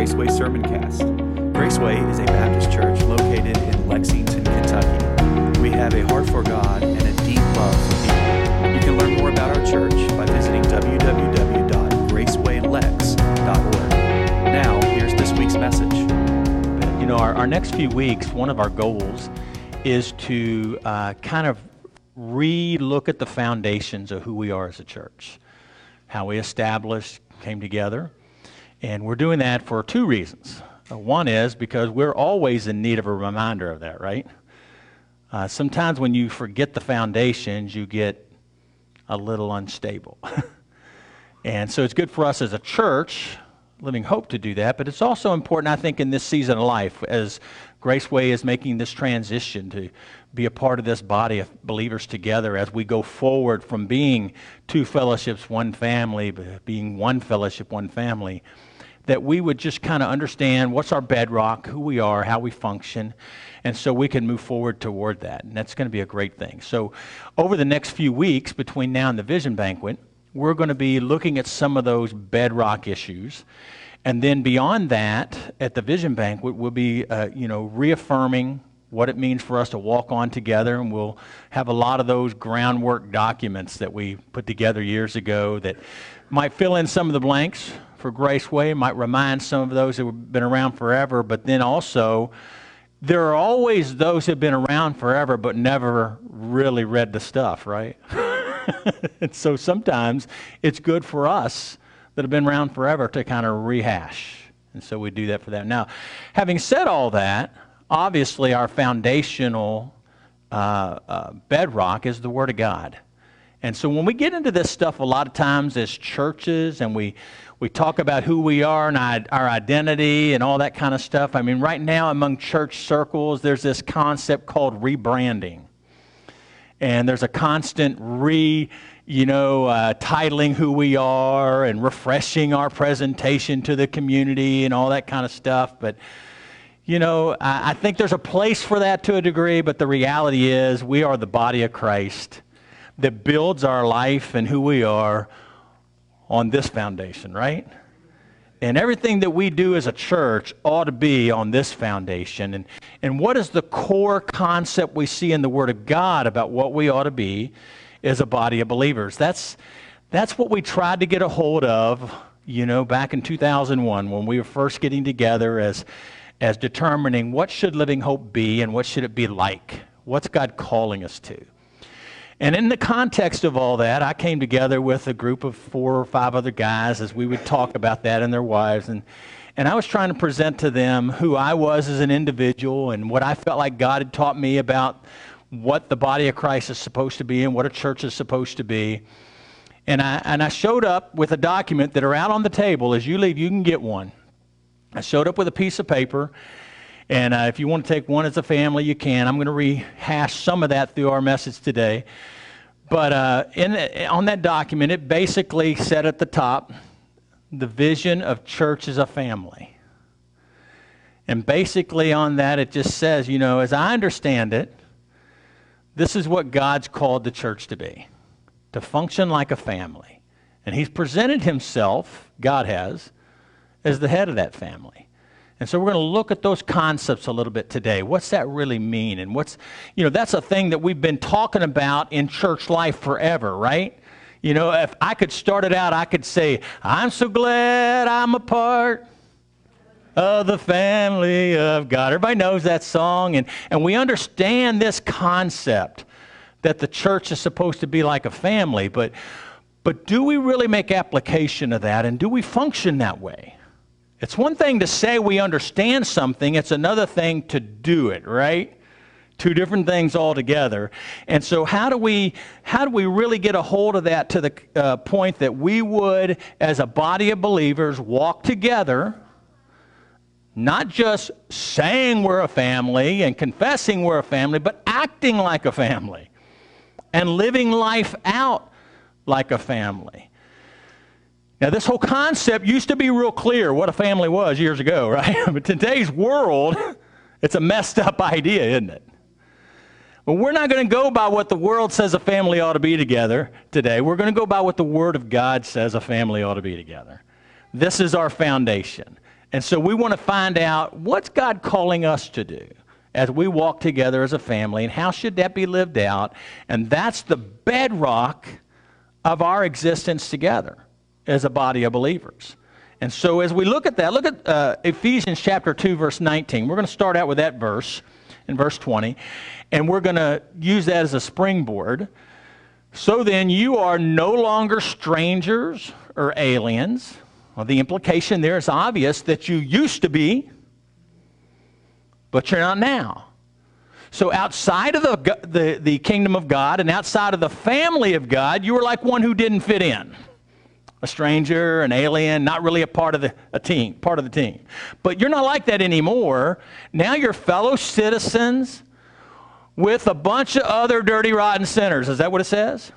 Graceway Sermoncast. Graceway is a Baptist church located in Lexington, Kentucky. We have a heart for God and a deep love for people. You can learn more about our church by visiting www.gracewaylex.org. Now, here's this week's message. You know, our, our next few weeks, one of our goals is to uh, kind of re look at the foundations of who we are as a church, how we established, came together. And we're doing that for two reasons. Uh, one is because we're always in need of a reminder of that, right? Uh, sometimes when you forget the foundations, you get a little unstable. and so it's good for us as a church, Living Hope, to do that. But it's also important, I think, in this season of life as Graceway is making this transition to be a part of this body of believers together as we go forward from being two fellowships, one family, being one fellowship, one family that we would just kind of understand what's our bedrock, who we are, how we function, and so we can move forward toward that. And that's going to be a great thing. So, over the next few weeks between now and the Vision Banquet, we're going to be looking at some of those bedrock issues. And then beyond that, at the Vision Banquet, we'll be, uh, you know, reaffirming what it means for us to walk on together, and we'll have a lot of those groundwork documents that we put together years ago that might fill in some of the blanks for Grace Graceway, might remind some of those who have been around forever, but then also there are always those who have been around forever but never really read the stuff, right? and so sometimes it's good for us that have been around forever to kind of rehash. And so we do that for them. Now, having said all that, obviously our foundational uh, uh, bedrock is the Word of God. And so when we get into this stuff a lot of times as churches and we, we talk about who we are and our identity and all that kind of stuff, I mean, right now among church circles, there's this concept called rebranding. And there's a constant re, you know, uh, titling who we are and refreshing our presentation to the community and all that kind of stuff. But, you know, I, I think there's a place for that to a degree, but the reality is we are the body of Christ that builds our life and who we are on this foundation, right? And everything that we do as a church ought to be on this foundation. And, and what is the core concept we see in the Word of God about what we ought to be as a body of believers? That's, that's what we tried to get a hold of, you know, back in 2001 when we were first getting together as, as determining what should Living Hope be and what should it be like? What's God calling us to? And in the context of all that, I came together with a group of four or five other guys as we would talk about that and their wives. And, and I was trying to present to them who I was as an individual and what I felt like God had taught me about what the body of Christ is supposed to be and what a church is supposed to be. And I, and I showed up with a document that are out on the table. As you leave, you can get one. I showed up with a piece of paper. And uh, if you want to take one as a family, you can. I'm going to rehash some of that through our message today. But uh, in, on that document, it basically said at the top the vision of church as a family. And basically, on that, it just says, you know, as I understand it, this is what God's called the church to be to function like a family. And He's presented Himself, God has, as the head of that family. And so we're going to look at those concepts a little bit today. What's that really mean? And what's, you know, that's a thing that we've been talking about in church life forever, right? You know, if I could start it out, I could say, I'm so glad I'm a part of the family of God. Everybody knows that song, and, and we understand this concept that the church is supposed to be like a family, but, but do we really make application of that, and do we function that way? It's one thing to say we understand something, it's another thing to do it, right? Two different things altogether. And so, how do we, how do we really get a hold of that to the uh, point that we would, as a body of believers, walk together? Not just saying we're a family and confessing we're a family, but acting like a family and living life out like a family. Now, this whole concept used to be real clear what a family was years ago, right? but today's world, it's a messed up idea, isn't it? But we're not going to go by what the world says a family ought to be together today. We're going to go by what the Word of God says a family ought to be together. This is our foundation. And so we want to find out what's God calling us to do as we walk together as a family and how should that be lived out? And that's the bedrock of our existence together as a body of believers. And so as we look at that, look at uh, Ephesians chapter 2 verse 19. We're going to start out with that verse in verse 20 and we're going to use that as a springboard. So then you are no longer strangers or aliens well, the implication there is obvious that you used to be, but you're not now. So outside of the, the, the kingdom of God and outside of the family of God, you were like one who didn't fit in. A stranger, an alien, not really a part of the a team, part of the team. But you're not like that anymore. Now you're fellow citizens with a bunch of other dirty, rotten sinners. Is that what it says?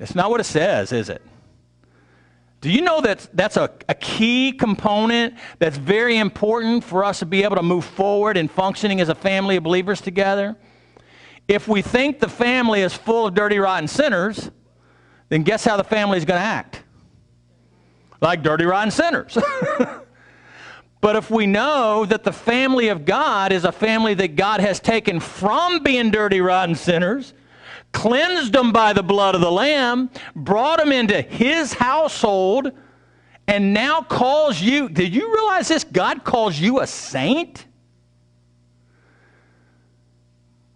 It's not what it says, is it? Do you know that that's a, a, key component that's very important for us to be able to move forward in functioning as a family of believers together? If we think the family is full of dirty, rotten sinners, then guess how the family is going to act? Like dirty, rotten sinners. but if we know that the family of God is a family that God has taken from being dirty, rotten sinners cleansed them by the blood of the Lamb, brought them into his household, and now calls you. Did you realize this? God calls you a saint?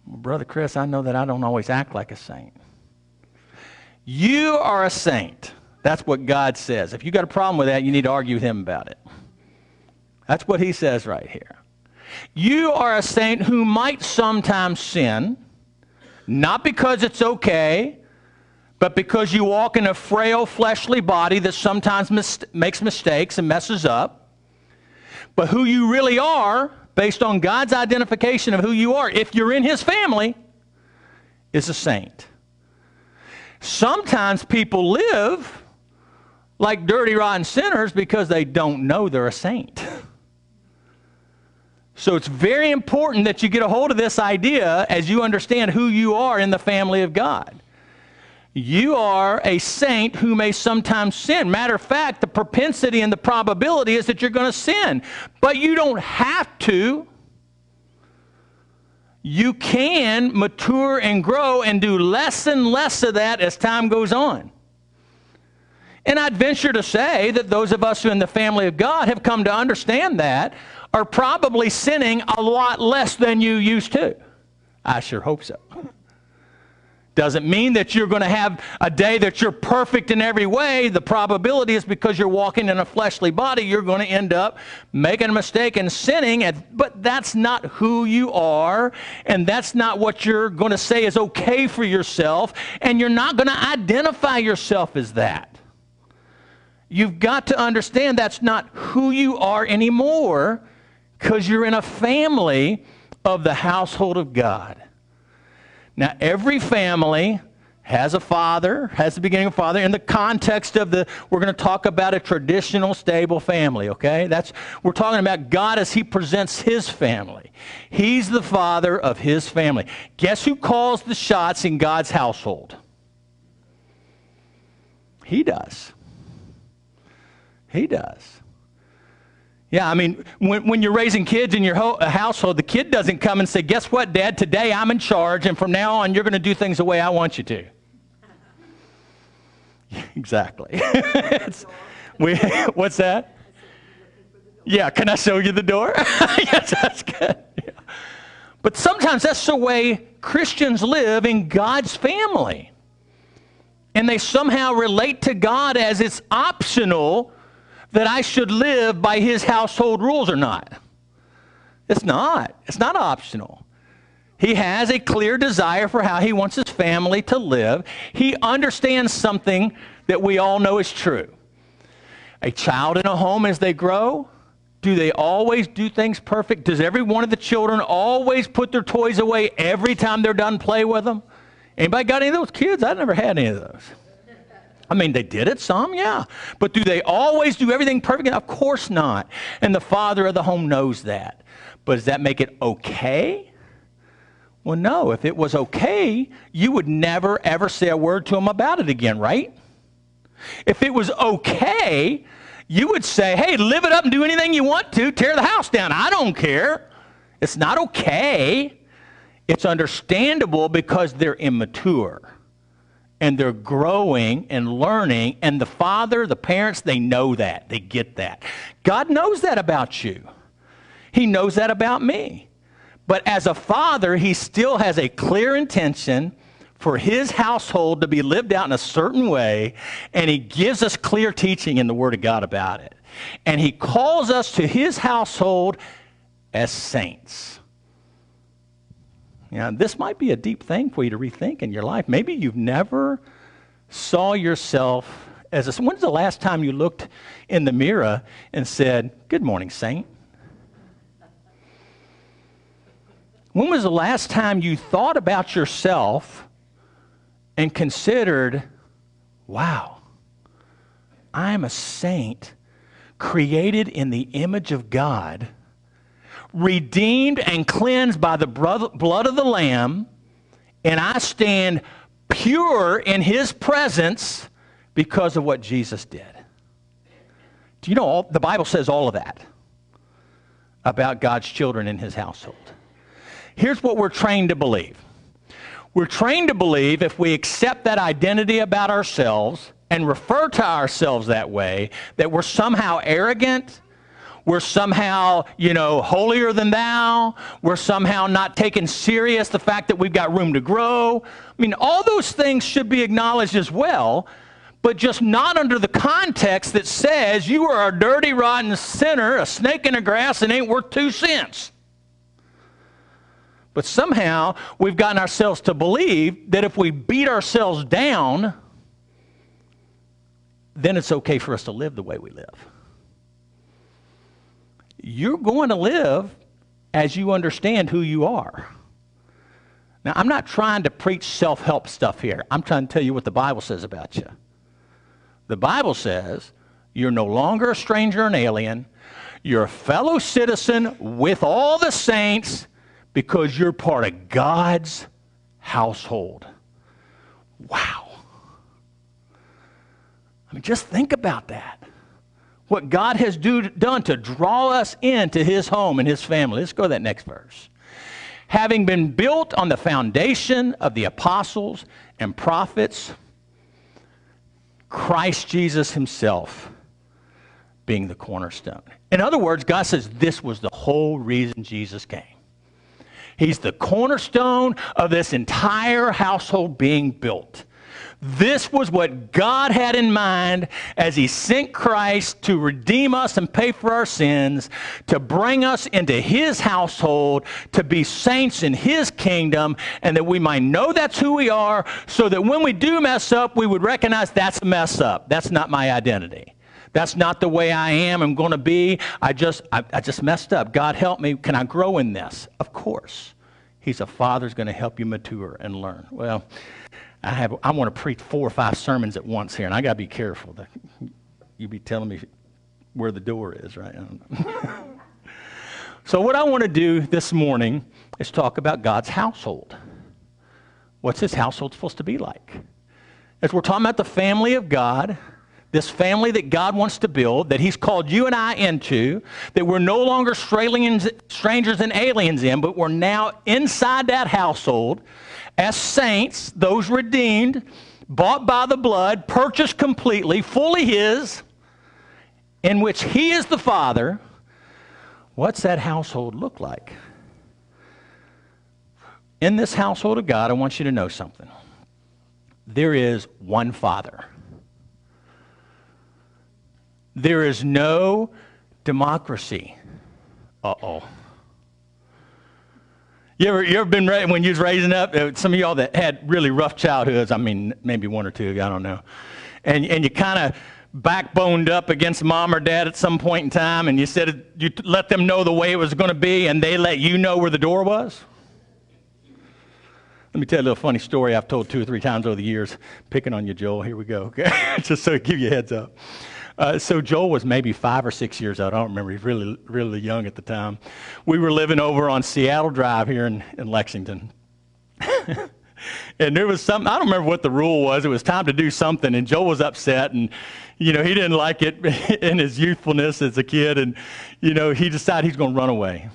Brother Chris, I know that I don't always act like a saint. You are a saint. That's what God says. If you got a problem with that, you need to argue with him about it. That's what he says right here. You are a saint who might sometimes sin not because it's okay, but because you walk in a frail fleshly body that sometimes mis- makes mistakes and messes up. But who you really are, based on God's identification of who you are, if you're in His family, is a saint. Sometimes people live like dirty, rotten sinners because they don't know they're a saint. So it's very important that you get a hold of this idea as you understand who you are in the family of God. You are a saint who may sometimes sin. Matter of fact, the propensity and the probability is that you're going to sin. But you don't have to. You can mature and grow and do less and less of that as time goes on. And I'd venture to say that those of us who in the family of God have come to understand that are probably sinning a lot less than you used to. I sure hope so. Doesn't mean that you're going to have a day that you're perfect in every way. The probability is because you're walking in a fleshly body, you're going to end up making a mistake and sinning. But that's not who you are, and that's not what you're going to say is okay for yourself, and you're not going to identify yourself as that. You've got to understand that's not who you are anymore because you're in a family of the household of God. Now, every family has a father, has the beginning of father. In the context of the, we're going to talk about a traditional, stable family, okay? That's, we're talking about God as He presents His family. He's the father of His family. Guess who calls the shots in God's household? He does. He does. Yeah, I mean, when, when you're raising kids in your ho- uh, household, the kid doesn't come and say, Guess what, Dad? Today I'm in charge, and from now on, you're going to do things the way I want you to. exactly. we, what's that? Yeah, can I show you the door? yes, that's good. Yeah. But sometimes that's the way Christians live in God's family. And they somehow relate to God as it's optional that I should live by his household rules or not. It's not. It's not optional. He has a clear desire for how he wants his family to live. He understands something that we all know is true. A child in a home as they grow, do they always do things perfect? Does every one of the children always put their toys away every time they're done play with them? Anybody got any of those kids? I never had any of those. I mean, they did it some, yeah. But do they always do everything perfect? Of course not. And the father of the home knows that. But does that make it okay? Well, no. If it was okay, you would never, ever say a word to him about it again, right? If it was okay You would say, hey, live it up and do anything you want to, tear the house down. I don't care. It's not okay. It's understandable because they're immature and they're growing and learning. And the father, the parents, they know that. They get that. God knows that about you, He knows that about me. But as a father, He still has a clear intention for His household to be lived out in a certain way. And He gives us clear teaching in the Word of God about it. And He calls us to His household as saints. Know, this might be a deep thing for you to rethink in your life. Maybe you've never saw yourself as a. When's the last time you looked in the mirror and said, Good morning, Saint? When was the last time you thought about yourself and considered, wow, I'm a saint created in the image of God redeemed and cleansed by the blood of the Lamb, and I stand pure in His presence because of what Jesus did. Do you know all, the Bible says all of that about God's children in His household? Here's what we're trained to believe. We're trained to believe if we accept that identity about ourselves and refer to ourselves that way, that we're somehow arrogant we're somehow, you know, holier than thou. We're somehow not taking serious the fact that we've got room to grow. I mean, all those things should be acknowledged as well, but just not under the context that says you are a dirty, rotten sinner, a snake in the grass, and ain't worth two cents. But somehow we've gotten ourselves to believe that if we beat ourselves down, then it's okay for us to live the way we live you're going to live as you understand who you are. Now, I'm not trying to preach self help stuff here. I'm trying to tell you what the Bible says about you. The Bible says you're no longer a stranger and alien, you're a fellow citizen with all the saints because you're part of God's household. Wow. I mean, just think about that what God has do, done to draw us into his home and his family. Let's go to that next verse. Having been built on the foundation of the apostles and prophets, Christ Jesus himself being the cornerstone. In other words, God says this was the whole reason Jesus came. He's the cornerstone of this entire household being built. This was what God had in mind as He sent Christ to redeem us and pay for our sins, to bring us into His household, to be saints in His kingdom, and that we might know that's who we are, so that when we do mess up, we would recognize that's a mess up. That's not my identity. That's not the way I am. I'm going to be. I just, I, I just messed up. God help me. Can I grow in this? Of course. He's a father's going to help you mature and learn. Well, I have I want to preach four or five sermons at once here, and I got to be careful. That you be telling me where the door is, right? so what I want to do this morning is talk about God's household. What's His household supposed to be like? As we're talking about the family of God, this family that God wants to build, that He's called you and I into, that we're no longer strangers and aliens in, but we're now inside that household as saints, those redeemed, bought by the blood, purchased completely, fully His, in which He is the Father, what's that household look like? In this household of God, I want you to know something. There is one Father. There is no democracy. Uh oh. You ever, you ever been, when you was raising up, uh, some of y'all that had really rough childhoods, I mean, maybe one or two, I don't know, and, and you kind of backboned up against mom or dad at some point in time, and you said you let them know the way it was going to be, and they let you know where the door was? Let me tell you a little funny story I've told two or three times over the years. Picking on you, Joel. Here we go, okay? Just so to give you a heads up. Uh, so Joel was maybe five or six years old. I don't remember. He was really, really young at the time. We were living over on Seattle Drive here in, in Lexington. and there was something, I don't remember what the rule was. It was time to do something, and Joel was upset, and, you know, he didn't like it in his youthfulness as a kid, and, you know, he decided he's going to run away.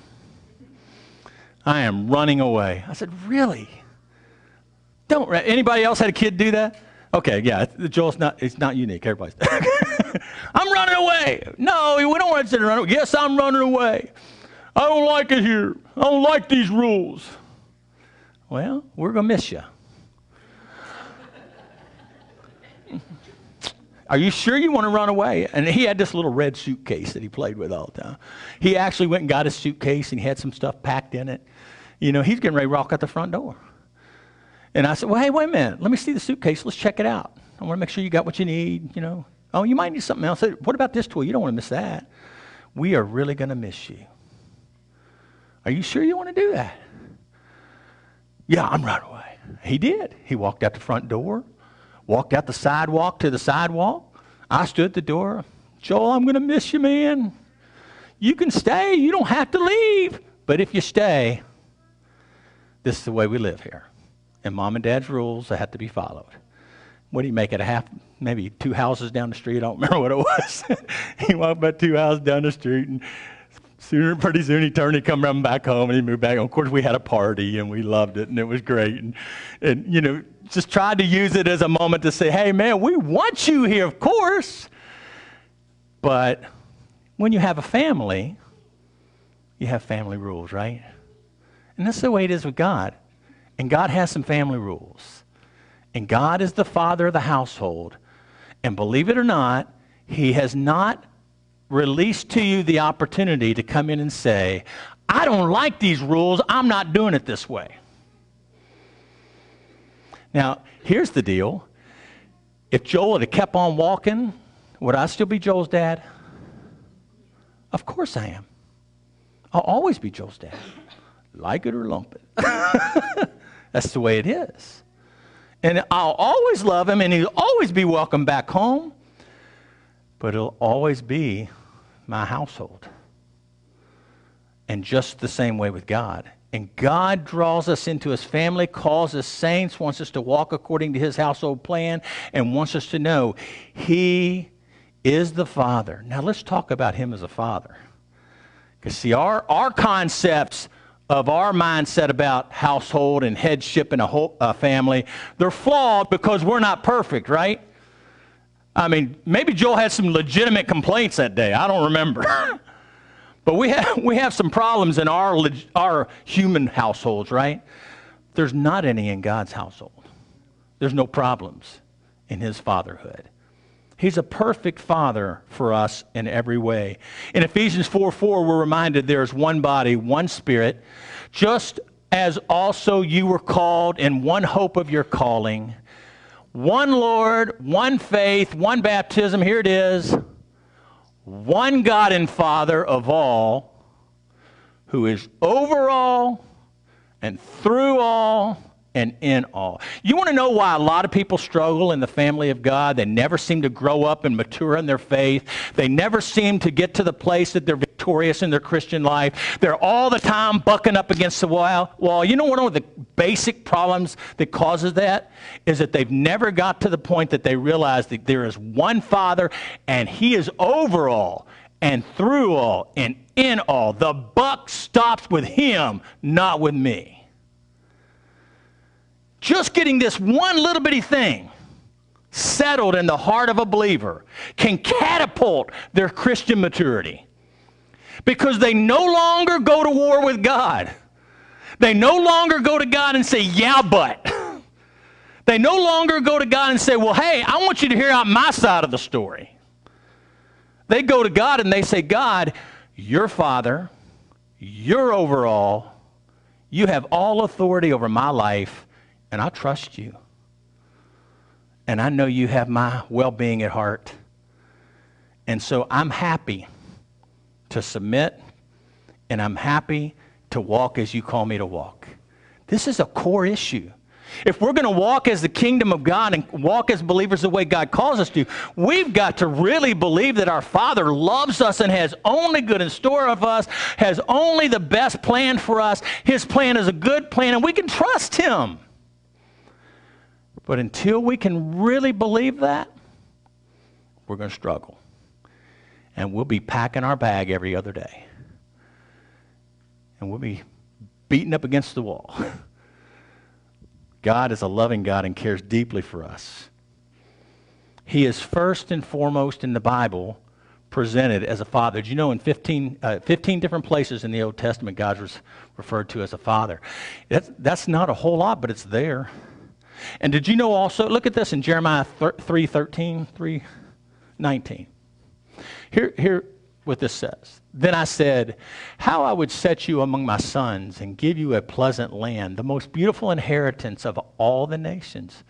I am running away. I said, Really? Don't. Anybody else had a kid do that? Okay, yeah, Joel's not, it's not unique. Everybody's. I'm running away. No, we don't want to run away. Yes, I'm running away. I don't like it here. I don't like these rules. Well, we're going to miss you. Are you sure you want to run away? And he had this little red suitcase that he played with all the time. He actually went and got his suitcase and he had some stuff packed in it. You know, he's getting ready to walk out the front door. And I said, Well, hey, wait a minute. Let me see the suitcase. Let's check it out. I want to make sure you got what you need, you know. Oh, you might need something else. What about this tool? You don't want to miss that. We are really going to miss you. Are you sure you want to do that? Yeah, I'm right away. He did. He walked out the front door, walked out the sidewalk to the sidewalk. I stood at the door. Joel, I'm going to miss you, man. You can stay. You don't have to leave. But if you stay, this is the way we live here. And mom and dad's rules have to be followed. What do you make it? A half, maybe two houses down the street? I don't remember what it was. he walked about two houses down the street, and soon, pretty soon he turned and come running back home, and he moved back. Of course, we had a party, and we loved it, and it was great. And, and you know, just tried to use it as a moment to say, hey, man, we want you here, of course. But when you have a family, you have family rules, right? And that's the way it is with God. And God has some family rules. And God is the father of the household. And believe it or not, He has not released to you the opportunity to come in and say, I don't like these rules. I'm not doing it this way. Now, here's the deal. If Joel had kept on walking, would I still be Joel's dad? Of course I am. I'll always be Joel's dad like it or lump it. That's the way it is. And I'll always love him and he'll always be welcome back home, but it'll always be my household. And just the same way with God. And God draws us into his family, calls us saints, wants us to walk according to his household plan, and wants us to know he is the Father. Now let's talk about him as a father. Because, see, our, our concepts of our mindset about household and headship in a whole, uh, family, they're flawed because we're not perfect, right? I mean, maybe Joel had some legitimate complaints that day. I don't remember. but we have, we have some problems in our, our human households, right? There's not any in God's household. There's no problems in his fatherhood. He's a perfect father for us in every way. In Ephesians 4 4, we're reminded there is one body, one spirit, just as also you were called in one hope of your calling, one Lord, one faith, one baptism. Here it is. One God and Father of all, who is over all and through all and in all. You want to know why a lot of people struggle in the family of God? They never seem to grow up and mature in their faith. They never seem to get to the place that they're victorious in their Christian life. They're all the time bucking up against the wall. Well, you know what one of the basic problems that causes that is that they've never got to the point that they realize that there is one Father and He is over all and through all and in all. The buck stops with Him, not with me just getting this one little bitty thing settled in the heart of a believer can catapult their Christian maturity because they no longer go to war with God. They no longer go to God and say, Yeah, but. They no longer go to God and say, Well, hey, I want you to hear out my side of the story. They go to God and they say, God, your Father, you're over all, you have all authority over my life and I trust you. And I know you have my well being at heart. And so I'm happy to submit, and I'm happy to walk as you call me to walk. This is a core issue. If we're going to walk as the kingdom of God and walk as believers the way God calls us to, we've got to really believe that our Father loves us and has only good in store of us, has only the best plan for us. His plan is a good plan, and we can trust Him. But until we can really believe that, we're going to struggle. And we'll be packing our bag every other day. And we'll be beating up against the wall. God is a loving God and cares deeply for us. He is first and foremost in the Bible presented as a father. Did you know in 15, uh, 15 different places in the Old Testament, God was referred to as a father? That's, that's not a whole lot, but it's there. And did you know also, look at this in Jeremiah 3 13, 3 19. Here, here what this says. Then I said, How I would set you among my sons and give you a pleasant land, the most beautiful inheritance of all the nations.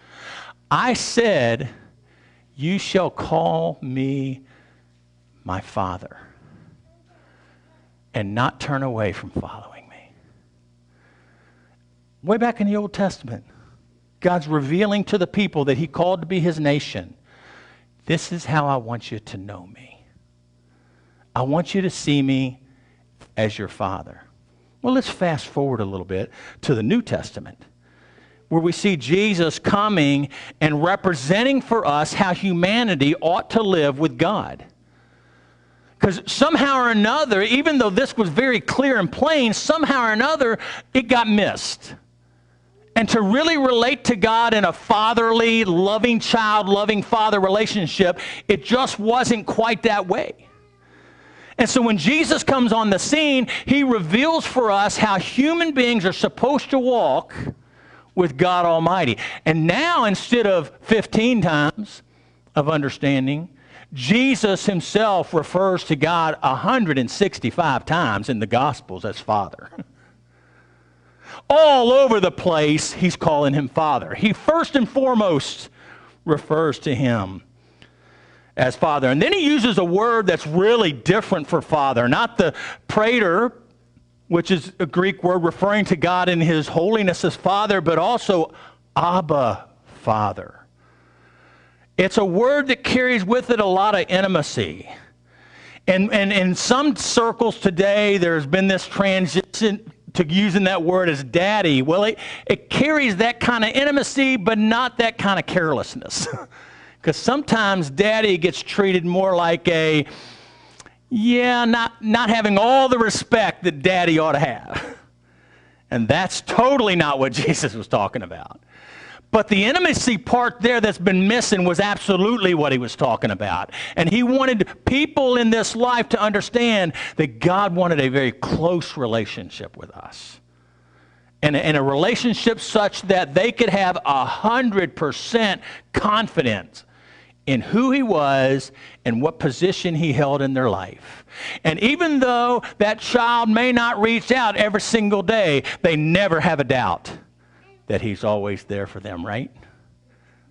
I said, You shall call me my Father, and not turn away from following me. Way back in the Old Testament, God's revealing to the people that He called to be His nation this is how I want you to know me. I want you to see me as your Father. Well, let's fast forward a little bit to the New Testament where we see Jesus coming and representing for us how humanity ought to live with God. Because somehow or another, even though this was very clear and plain, somehow or another, it got missed. And to really relate to God in a fatherly, loving child, loving father relationship, it just wasn't quite that way. And so when Jesus comes on the scene, he reveals for us how human beings are supposed to walk with God Almighty. And now, instead of 15 times of understanding, Jesus himself refers to God 165 times in the Gospels as Father. All over the place, he's calling him Father. He first and foremost refers to him as Father. And then he uses a word that's really different for Father, not the pater, which is a Greek word referring to God in his holiness as Father, but also Abba, Father. It's a word that carries with it a lot of intimacy. And, and in some circles today, there's been this transition to using that word as daddy. Well, it, it carries that kind of intimacy, but not that kind of carelessness. Because sometimes daddy gets treated more like a, yeah, not, not having all the respect that daddy ought to have. And that's totally not what Jesus was talking about. But the intimacy part there that's been missing was absolutely what he was talking about. And he wanted people in this life to understand that God wanted a very close relationship with us. And, and a relationship such that they could have a 100% confidence in who he was and what position he held in their life. And even though that child may not reach out every single day, they never have a doubt that he's always there for them, right?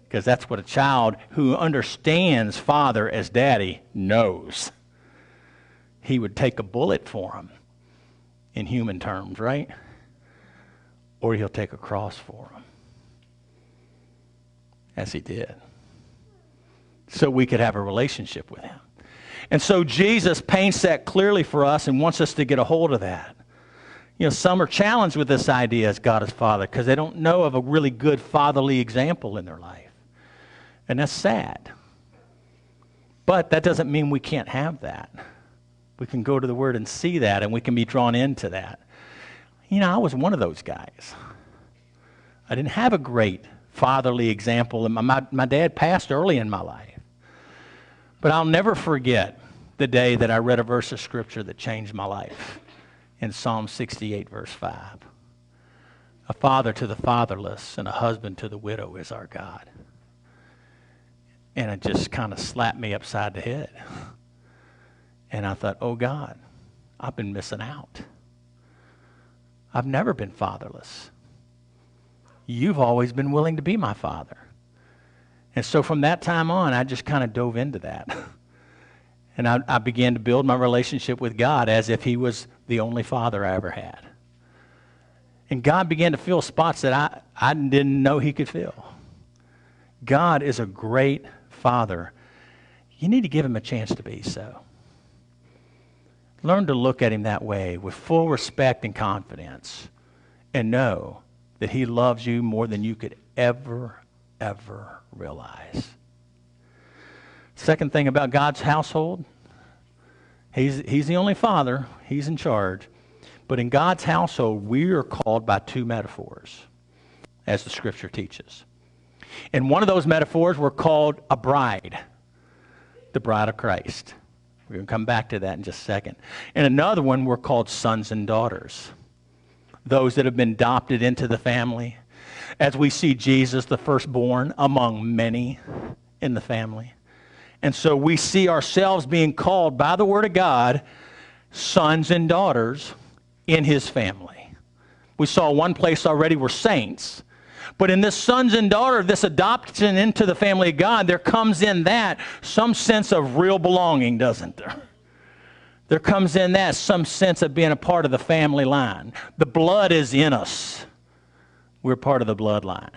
Because that's what a child who understands father as daddy knows. He would take a bullet for him in human terms, right? Or he'll take a cross for him, as he did. So we could have a relationship with him. And so Jesus paints that clearly for us and wants us to get a hold of that. You know, some are challenged with this idea as God as Father because they don't know of a really good fatherly example in their life. And that's sad. But that doesn't mean we can't have that. We can go to the Word and see that, and we can be drawn into that. You know, I was one of those guys. I didn't have a great fatherly example. My, my, my dad passed early in my life. But I'll never forget the day that I read a verse of Scripture that changed my life in Psalm 68, verse 5. A father to the fatherless and a husband to the widow is our God. And it just kind of slapped me upside the head. And I thought, oh God, I've been missing out. I've never been fatherless. You've always been willing to be my father. And so from that time on, I just kind of dove into that. And I, I, began to build my relationship with God as if He was the only father I ever had. And God began to fill spots that I, I didn't know He could fill. God is a great father. You need to give Him a chance to be so. Learn to look at Him that way with full respect and confidence and know that He loves you more than you could ever, ever realize. Second thing about God's household, he's, he's the only father, he's in charge. But in God's household, we are called by two metaphors, as the scripture teaches. In one of those metaphors, we're called a bride, the bride of Christ. We're going to come back to that in just a second. In another one, we're called sons and daughters, those that have been adopted into the family. As we see Jesus, the firstborn among many in the family. And so we see ourselves being called by the Word of God sons and daughters in His family. We saw one place already we're saints. But in this sons and daughter, this adoption into the family of God, there comes in that some sense of real belonging, doesn't there? There comes in that some sense of being a part of the family line. The blood is in us. We're part of the bloodline.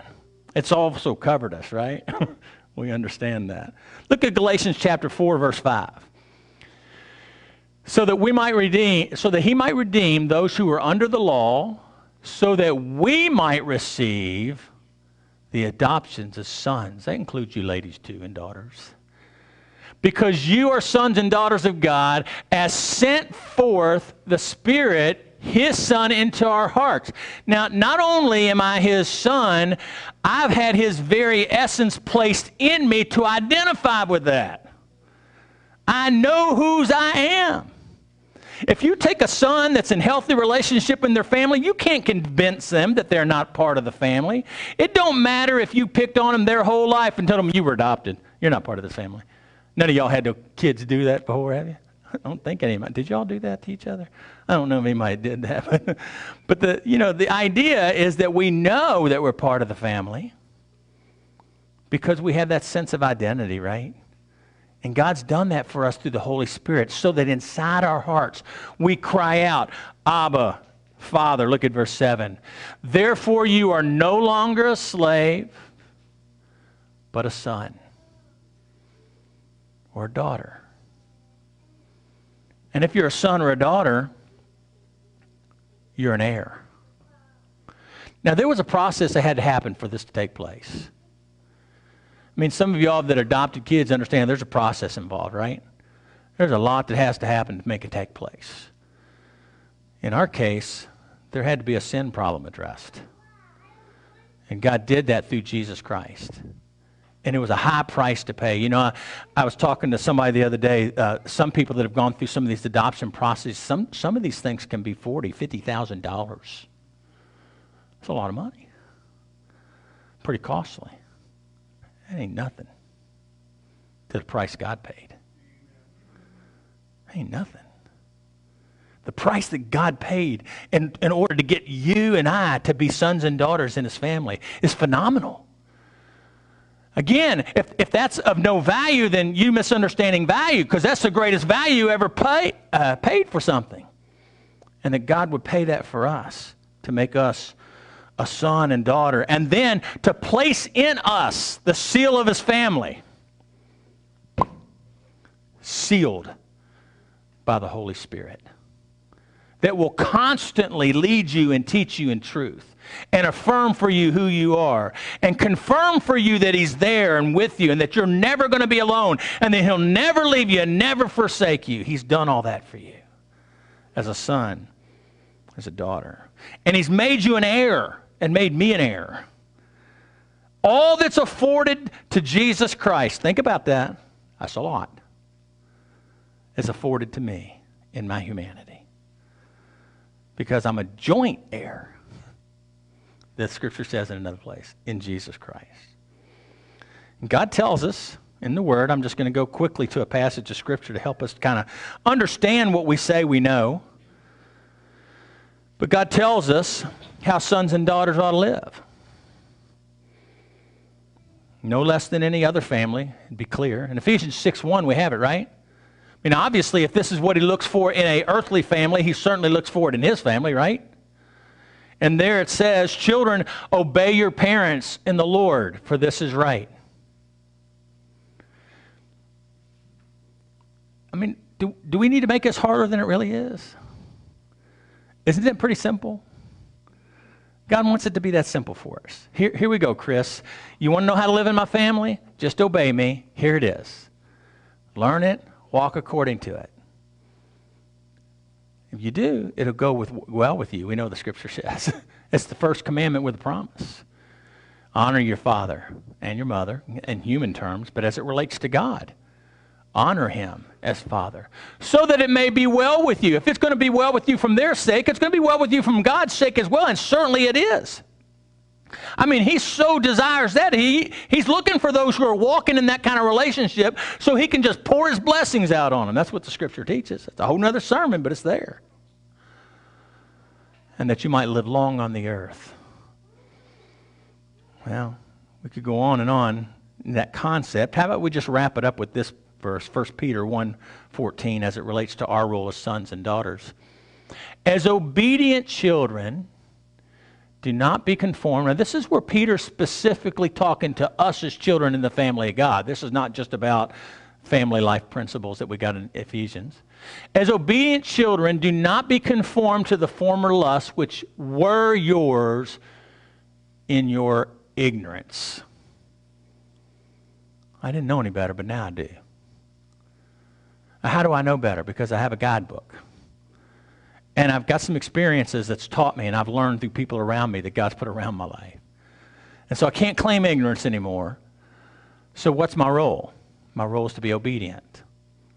It's also covered us, right? we understand that. Look at Galatians chapter 4, verse 5. So that we might redeem, so that he might redeem those who are under the law, so that we might receive the adoptions as sons. That includes you ladies too and daughters. Because you are sons and daughters of God, as sent forth the Spirit, His Son, into our hearts. Now, not only am I His Son, I've had His very essence placed in me to identify with that. I know whose I am. If you take a son that's in healthy relationship in their family, you can't convince them that they're not part of the family. It don't matter if you picked on them their whole life and told them you were adopted. You're not part of this family. None of y'all had no kids do that before, have you? I don't think anybody. Did y'all do that to each other? I don't know if anybody did that. but the, you know, the idea is that we know that we're part of the family because we have that sense of identity, right? And God's done that for us through the Holy Spirit so that inside our hearts we cry out, Abba, Father. Look at verse 7. Therefore, you are no longer a slave, but a son or a daughter. And if you're a son or a daughter, you're an heir. Now, there was a process that had to happen for this to take place. I mean, some of y'all that adopted kids understand there's a process involved, right? There's a lot that has to happen to make it take place. In our case, there had to be a sin problem addressed. And God did that through Jesus Christ. And it was a high price to pay. You know, I, I was talking to somebody the other day. Uh, some people that have gone through some of these adoption processes, some, some of these things can be forty, fifty thousand dollars. That's a lot of money. Pretty costly. That ain't nothing to the price God paid. That ain't nothing. The price that God paid in, in order to get you and I to be sons and daughters in his family is phenomenal. Again, if, if that's of no value, then you misunderstanding value because that's the greatest value ever pay, uh, paid for something. And that God would pay that for us to make us a son and daughter, and then to place in us the seal of his family, sealed by the Holy Spirit, that will constantly lead you and teach you in truth. And affirm for you who you are, and confirm for you that He's there and with you, and that you're never going to be alone, and that He'll never leave you and never forsake you. He's done all that for you as a son, as a daughter. And He's made you an heir and made me an heir. All that's afforded to Jesus Christ, think about that. That's a lot. Is afforded to me in my humanity. Because I'm a joint heir. That scripture says in another place, in Jesus Christ. God tells us in the Word, I'm just going to go quickly to a passage of scripture to help us kind of understand what we say we know. But God tells us how sons and daughters ought to live. No less than any other family, be clear. In Ephesians 6 1, we have it, right? I mean, obviously, if this is what he looks for in a earthly family, he certainly looks for it in his family, right? And there it says, Children, obey your parents in the Lord, for this is right. I mean, do, do we need to make this harder than it really is? Isn't it pretty simple? God wants it to be that simple for us. Here, here we go, Chris. You want to know how to live in my family? Just obey me. Here it is. Learn it, walk according to it. If you do, it'll go with, well with you. We know the scripture says. it's the first commandment with a promise. Honor your father and your mother in human terms, but as it relates to God, honor him as father so that it may be well with you. If it's going to be well with you from their sake, it's going to be well with you from God's sake as well, and certainly it is. I mean, he so desires that. He, he's looking for those who are walking in that kind of relationship so he can just pour his blessings out on them. That's what the scripture teaches. It's a whole other sermon, but it's there. And that you might live long on the earth. Well, we could go on and on in that concept. How about we just wrap it up with this verse, 1 Peter 1:14 as it relates to our role as sons and daughters. As obedient children, do not be conformed. Now, this is where Peter's specifically talking to us as children in the family of God. This is not just about family life principles that we got in Ephesians. As obedient children, do not be conformed to the former lusts which were yours in your ignorance. I didn't know any better, but now I do. How do I know better? Because I have a guidebook. And I've got some experiences that's taught me, and I've learned through people around me that God's put around my life. And so I can't claim ignorance anymore. So what's my role? My role is to be obedient.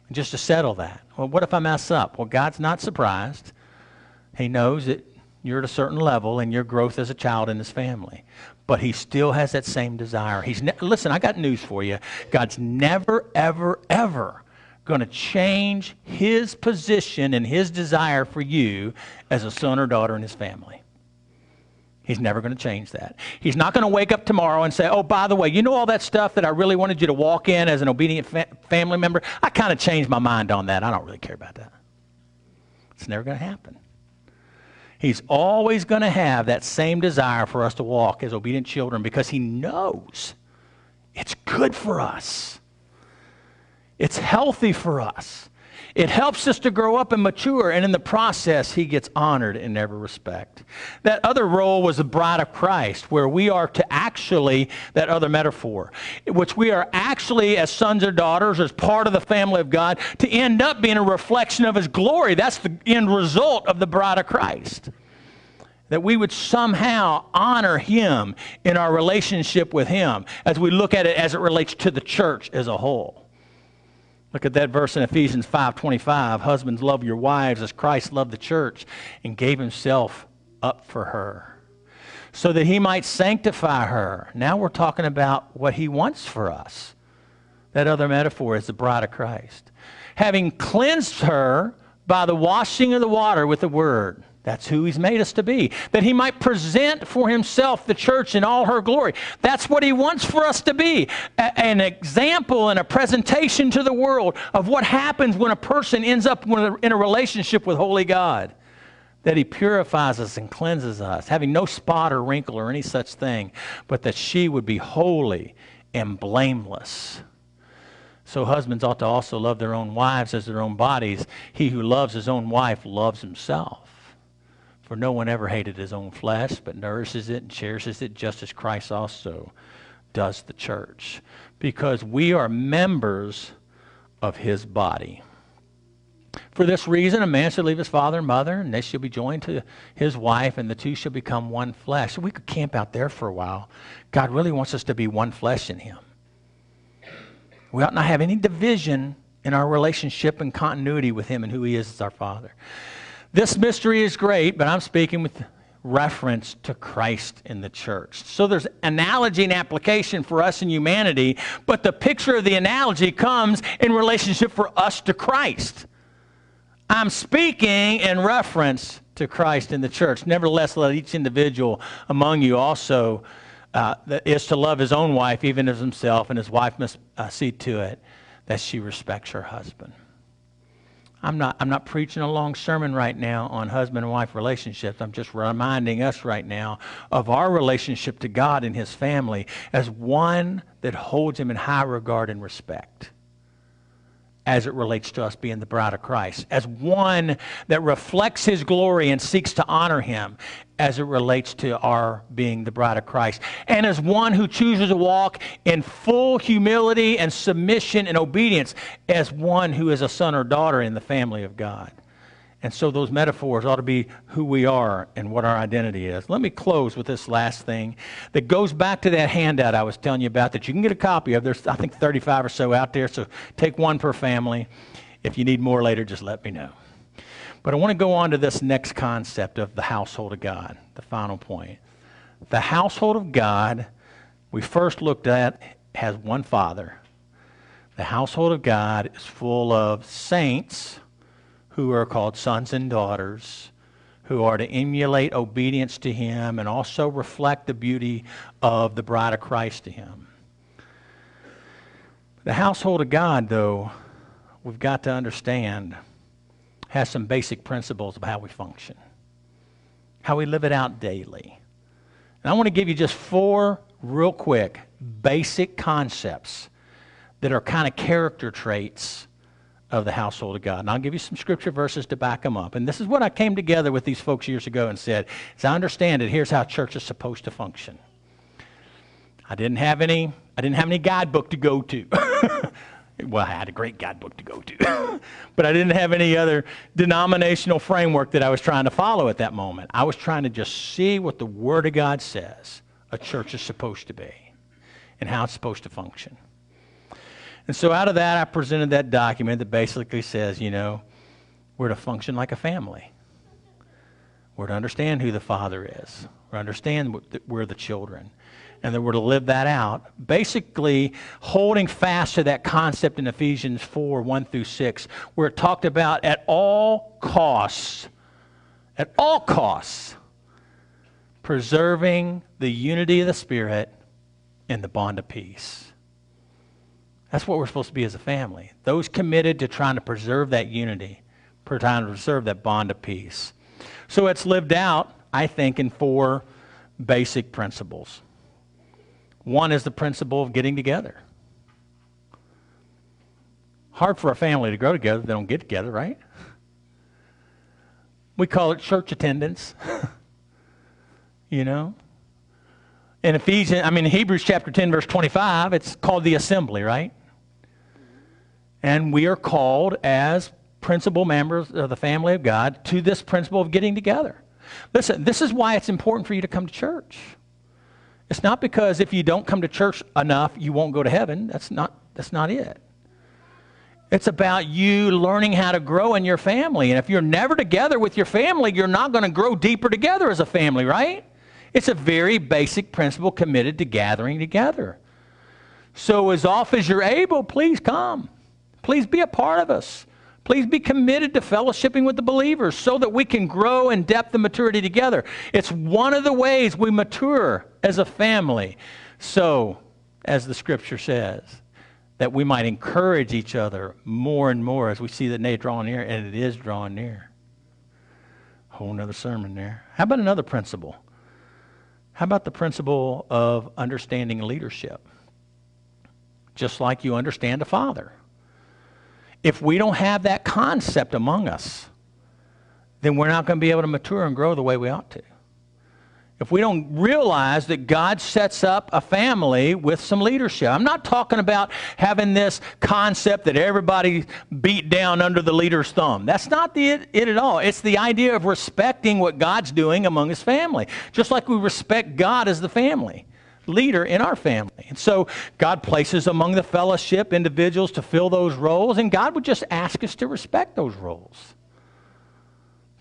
And just to settle that. Well, what if I mess up? Well, God's not surprised. He knows that you're at a certain level in your growth as a child in this family. But he still has that same desire. He's ne- listen, I got news for you. God's never, ever, ever going to change his position and his desire for you as a son or daughter in his family. He's never going to change that. He's not going to wake up tomorrow and say, oh, by the way, you know all that stuff that I really wanted you to walk in as an obedient fa- family member? I kind of changed my mind on that. I don't really care about that. It's never going to happen. He's always going to have that same desire for us to walk as obedient children because he knows it's good for us. It's healthy for us. It helps us to grow up and mature, and in the process, he gets honored in every respect. That other role was the bride of Christ, where we are to actually, that other metaphor, which we are actually, as sons or daughters, as part of the family of God, to end up being a reflection of his glory. That's the end result of the bride of Christ. That we would somehow honor him in our relationship with him as we look at it as it relates to the church as a whole. Look at that verse in Ephesians 5:25. Husbands, love your wives as Christ loved the church and gave himself up for her so that he might sanctify her. Now we're talking about what he wants for us. That other metaphor is the bride of Christ. Having cleansed her by the washing of the water with the word that's who he's made us to be. That he might present for himself the church in all her glory. That's what he wants for us to be. A- an example and a presentation to the world of what happens when a person ends up in a relationship with Holy God. That he purifies us and cleanses us, having no spot or wrinkle or any such thing, but that she would be holy and blameless. So husbands ought to also love their own wives as their own bodies. He who loves his own wife loves himself. For no one ever hated his own flesh, but nourishes it and cherishes it, just as Christ also does the church. Because we are members of his body. For this reason, a man should leave his father and mother, and they shall be joined to his wife, and the two shall become one flesh. We could camp out there for a while. God really wants us to be one flesh in him. We ought not have any division in our relationship and continuity with him and who he is as our father. This mystery is great, but I'm speaking with reference to Christ in the church. So there's analogy and application for us in humanity, but the picture of the analogy comes in relationship for us to Christ. I'm speaking in reference to Christ in the church. Nevertheless, let each individual among you also uh, is to love his own wife even as himself, and his wife must uh, see to it that she respects her husband. I'm not, I'm not preaching a long sermon right now on husband and wife relationships. I'm just reminding us right now of our relationship to God and His family as one that holds Him in high regard and respect as it relates to us being the bride of Christ, as one that reflects his glory and seeks to honor him as it relates to our being the bride of Christ, and as one who chooses to walk in full humility and submission and obedience as one who is a son or daughter in the family of God. And so those metaphors ought to be who we are and what our identity is. Let me close with this last thing that goes back to that handout I was telling you about that you can get a copy of. There's, I think, 35 or so out there, so take one per family. If you need more later, just let me know. But I want to go on to this next concept of the household of God, the final point. The household of God, we first looked at, has one Father. The household of God is full of saints who are called sons and daughters, who are to emulate obedience to Him and also reflect the beauty of the bride of Christ to Him. The household of God, though, we've got to understand, has some basic principles of how we function, how we live it out daily. And I want to give you just four real quick basic concepts that are kind of character traits of the household of God. And I'll give you some scripture verses to back them up. And this is what I came together with these folks years ago and said, as I understand it, here's how church is supposed to function. I didn't have any, I didn't have any guidebook to go to. well, I had a great guidebook to go to, but I didn't have any other denominational framework that I was trying to follow at that moment. I was trying to just see what the Word of God says a church is supposed to be and how it's supposed to function. And so out of that, I presented that document that basically says, you know, we're to function like a family. We're to understand who the Father is. We're to understand we're the children. And that we're to live that out. Basically, holding fast to that concept in Ephesians 4 1 through 6, where it talked about at all costs, at all costs, preserving the unity of the Spirit in the bond of peace. That's what we're supposed to be as a family. Those committed to trying to preserve that unity, trying to preserve that bond of peace. So it's lived out, I think, in four basic principles. One is the principle of getting together. Hard for a family to grow together, they don't get together, right? We call it church attendance. you know? In Ephesians, I mean, Hebrews chapter 10, verse 25, it's called the assembly, right? And we are called as principal members of the family of God to this principle of getting together. Listen, this is why it's important for you to come to church. It's not because if you don't come to church enough, you won't go to heaven. That's not, that's not it. It's about you learning how to grow in your family. And if you're never together with your family, you're not going to grow deeper together as a family, right? It's a very basic principle committed to gathering together. So, as often as you're able, please come. Please be a part of us. Please be committed to fellowshipping with the believers so that we can grow in depth and maturity together. It's one of the ways we mature as a family. So, as the scripture says, that we might encourage each other more and more as we see the day drawing near, and it is drawing near. Whole another sermon there. How about another principle? How about the principle of understanding leadership? Just like you understand a father. If we don't have that concept among us, then we're not going to be able to mature and grow the way we ought to. If we don't realize that God sets up a family with some leadership, I'm not talking about having this concept that everybody beat down under the leader's thumb. That's not the, it, it at all. It's the idea of respecting what God's doing among his family, just like we respect God as the family leader in our family. And so God places among the fellowship individuals to fill those roles, and God would just ask us to respect those roles.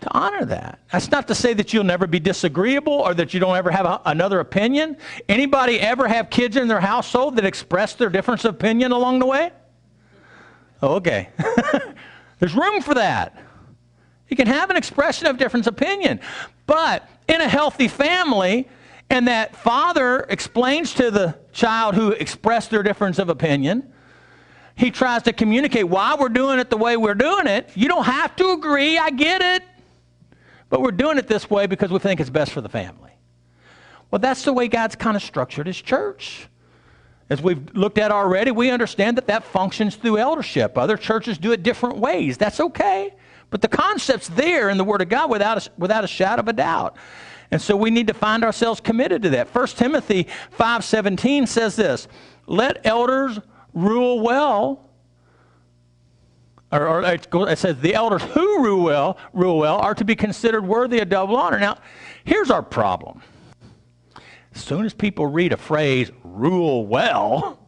To honor that. That's not to say that you'll never be disagreeable or that you don't ever have a, another opinion. Anybody ever have kids in their household that express their difference of opinion along the way? Okay. There's room for that. You can have an expression of difference opinion. But in a healthy family, and that father explains to the child who expressed their difference of opinion, he tries to communicate why we're doing it the way we're doing it. You don't have to agree, I get it. But we're doing it this way because we think it's best for the family. Well, that's the way God's kind of structured his church. As we've looked at already, we understand that that functions through eldership. Other churches do it different ways. That's okay. But the concept's there in the Word of God without a, without a shadow of a doubt. And so we need to find ourselves committed to that. 1 Timothy 5:17 says this, "Let elders rule well." Or, or it says the elders who rule well, rule well are to be considered worthy of double honor. Now, here's our problem. As soon as people read a phrase, rule well,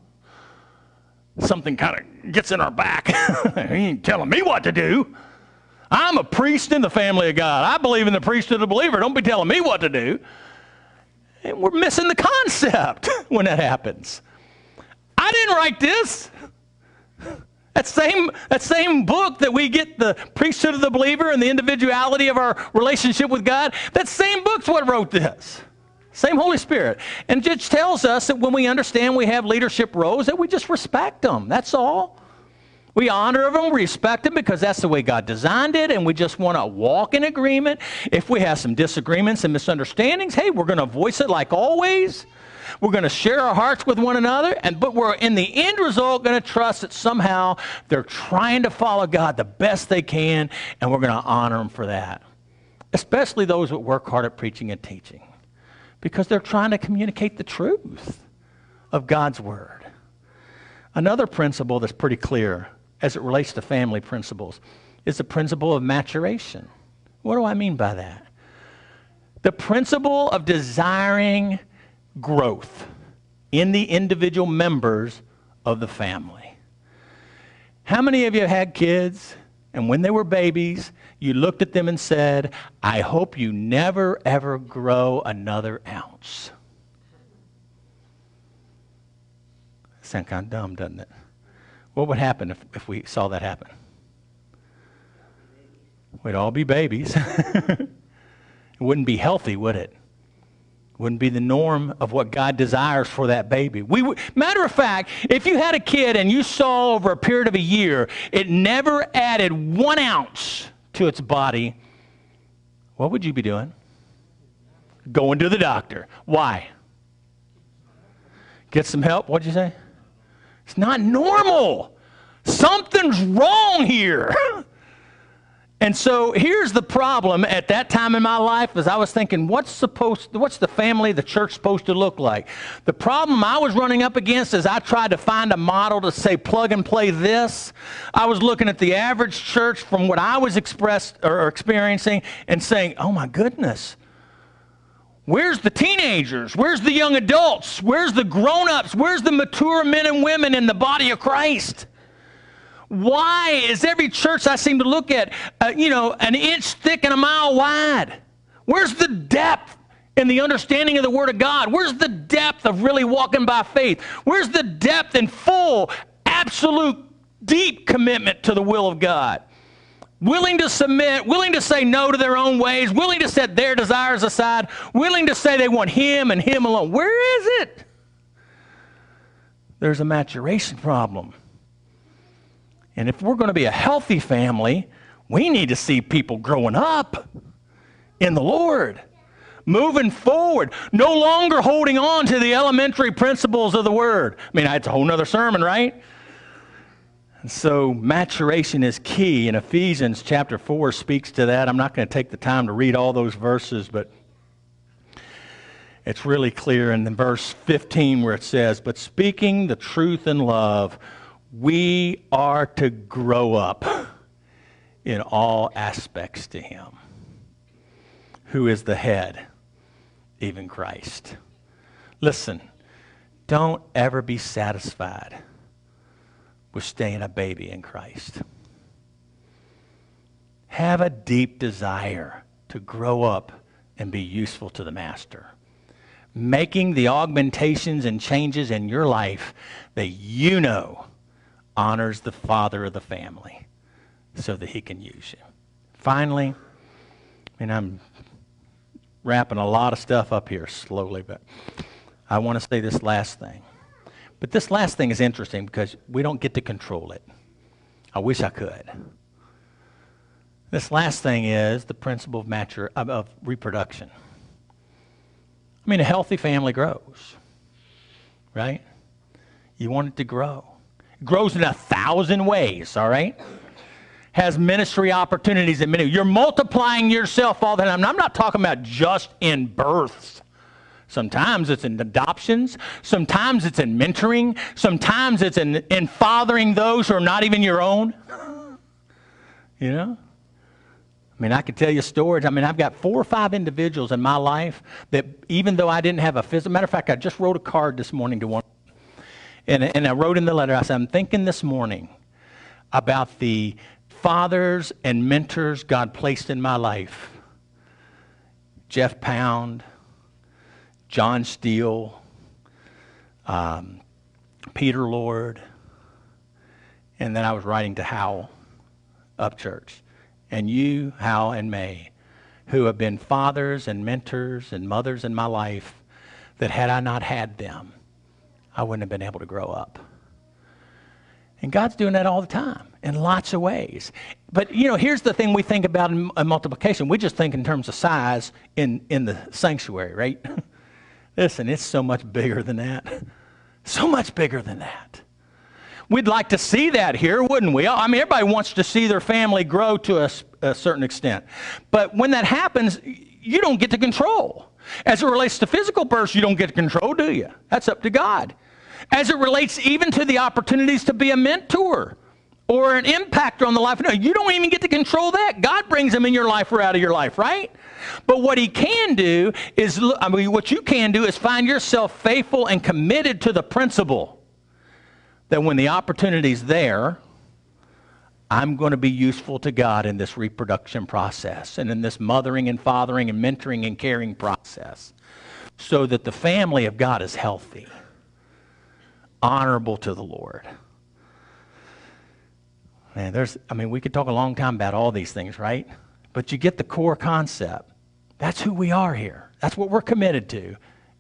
something kind of gets in our back. he ain't telling me what to do. I'm a priest in the family of God. I believe in the priesthood of the believer. Don't be telling me what to do. And we're missing the concept when that happens. I didn't write this. That same, that same book that we get the priesthood of the believer and the individuality of our relationship with God, that same book's what wrote this. Same Holy Spirit. And it just tells us that when we understand we have leadership roles, that we just respect them. That's all. We honor them, we respect them because that's the way God designed it, and we just want to walk in agreement. If we have some disagreements and misunderstandings, hey, we're going to voice it like always. We're going to share our hearts with one another, and but we're in the end result going to trust that somehow they're trying to follow God the best they can, and we're going to honor them for that. Especially those that work hard at preaching and teaching, because they're trying to communicate the truth of God's word. Another principle that's pretty clear as it relates to family principles is the principle of maturation. What do I mean by that? The principle of desiring growth in the individual members of the family. How many of you had kids and when they were babies, you looked at them and said, I hope you never ever grow another ounce? Sound kind of dumb, doesn't it? What would happen if, if we saw that happen? We'd all be babies. it wouldn't be healthy, would it? Wouldn't be the norm of what God desires for that baby. We matter of fact, if you had a kid and you saw over a period of a year it never added one ounce to its body, what would you be doing? Going to the doctor. Why? Get some help. What'd you say? It's not normal. Something's wrong here. And so here's the problem at that time in my life as I was thinking, what's supposed what's the family, the church supposed to look like? The problem I was running up against is I tried to find a model to say plug and play this. I was looking at the average church from what I was expressed or experiencing and saying, oh my goodness, Where's the teenagers? Where's the young adults? Where's the grown ups? Where's the mature men and women in the body of Christ? Why is every church I seem to look at, uh, you know, an inch thick and a mile wide? Where's the depth in the understanding of the Word of God? Where's the depth of really walking by faith? Where's the depth and full, absolute, deep commitment to the will of God? Willing to submit, willing to say no to their own ways, willing to set their desires aside, willing to say they want Him and Him alone. Where is it? There's a maturation problem. And if we're going to be a healthy family, we need to see people growing up in the Lord, moving forward, no longer holding on to the elementary principles of the Word. I mean, it's a whole other sermon, right? And so maturation is key, and Ephesians chapter 4 speaks to that. I'm not going to take the time to read all those verses, but it's really clear in verse 15 where it says, But speaking the truth in love, we are to grow up in all aspects to Him, who is the head, even Christ. Listen, don't ever be satisfied with staying a baby in Christ. Have a deep desire to grow up and be useful to the Master. Making the augmentations and changes in your life that you know honors the father of the family so that he can use you. Finally, and I'm wrapping a lot of stuff up here slowly, but I want to say this last thing. But this last thing is interesting because we don't get to control it. I wish I could. This last thing is the principle of, mature, of, reproduction. I mean, a healthy family grows, right? You want it to grow. It grows in a thousand ways, all right? Has ministry opportunities in many. You're multiplying yourself all the time. I'm not talking about just in births. Sometimes it's in adoptions. Sometimes it's in mentoring. Sometimes it's in, in fathering those who are not even your own. You know? I mean, I could tell you stories. I mean, I've got four or five individuals in my life that, even though I didn't have a physical, matter of fact, I just wrote a card this morning to one. And, and I wrote in the letter, I said, I'm thinking this morning about the fathers and mentors God placed in my life Jeff Pound, John Steele, um, Peter Lord, and then I was writing to Howell Upchurch. and you, Hal, and May, who have been fathers and mentors and mothers in my life, that had I not had them, I wouldn't have been able to grow up. And God's doing that all the time in lots of ways. But, you know, here's the thing we think about in, in multiplication. We just think in terms of size in, in the sanctuary, right? Listen, it's so much bigger than that. So much bigger than that. We'd like to see that here, wouldn't we? I mean, everybody wants to see their family grow to a, a certain extent. But when that happens, you don't get to control. As it relates to physical births, you don't get to control, do you? That's up to God. As it relates even to the opportunities to be a mentor or an impactor on the life, no, you don't even get to control that. God brings them in your life or out of your life, right? But what He can do is, I mean, what you can do is find yourself faithful and committed to the principle that when the opportunity's there, I'm going to be useful to God in this reproduction process and in this mothering and fathering and mentoring and caring process so that the family of God is healthy, honorable to the Lord. Man, there's, I mean, we could talk a long time about all these things, right? But you get the core concept. That's who we are here. That's what we're committed to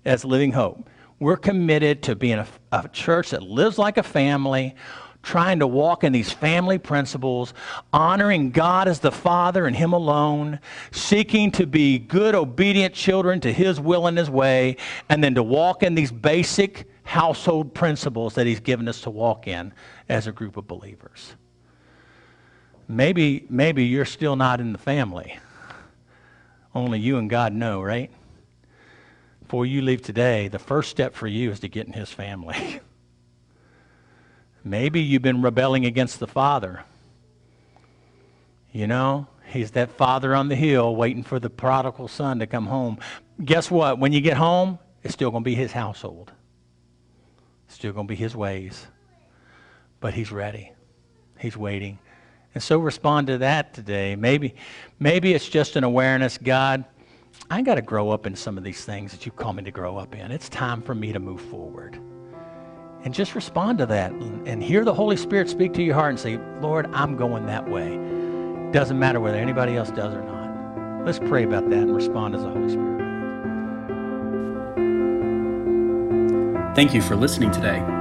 as Living Hope. We're committed to being a, a church that lives like a family, trying to walk in these family principles, honoring God as the Father and Him alone, seeking to be good, obedient children to His will and His way, and then to walk in these basic household principles that He's given us to walk in as a group of believers. Maybe, maybe you're still not in the family. Only you and God know, right? before you leave today, the first step for you is to get in his family. Maybe you've been rebelling against the Father. You know, he's that father on the hill waiting for the prodigal son to come home. Guess what? When you get home, it's still going to be his household, it's still going to be his ways. But he's ready, he's waiting. And so respond to that today. Maybe, maybe it's just an awareness, God. I got to grow up in some of these things that you call me to grow up in. It's time for me to move forward. And just respond to that and, and hear the Holy Spirit speak to your heart and say, Lord, I'm going that way. Doesn't matter whether anybody else does or not. Let's pray about that and respond as the Holy Spirit. Thank you for listening today.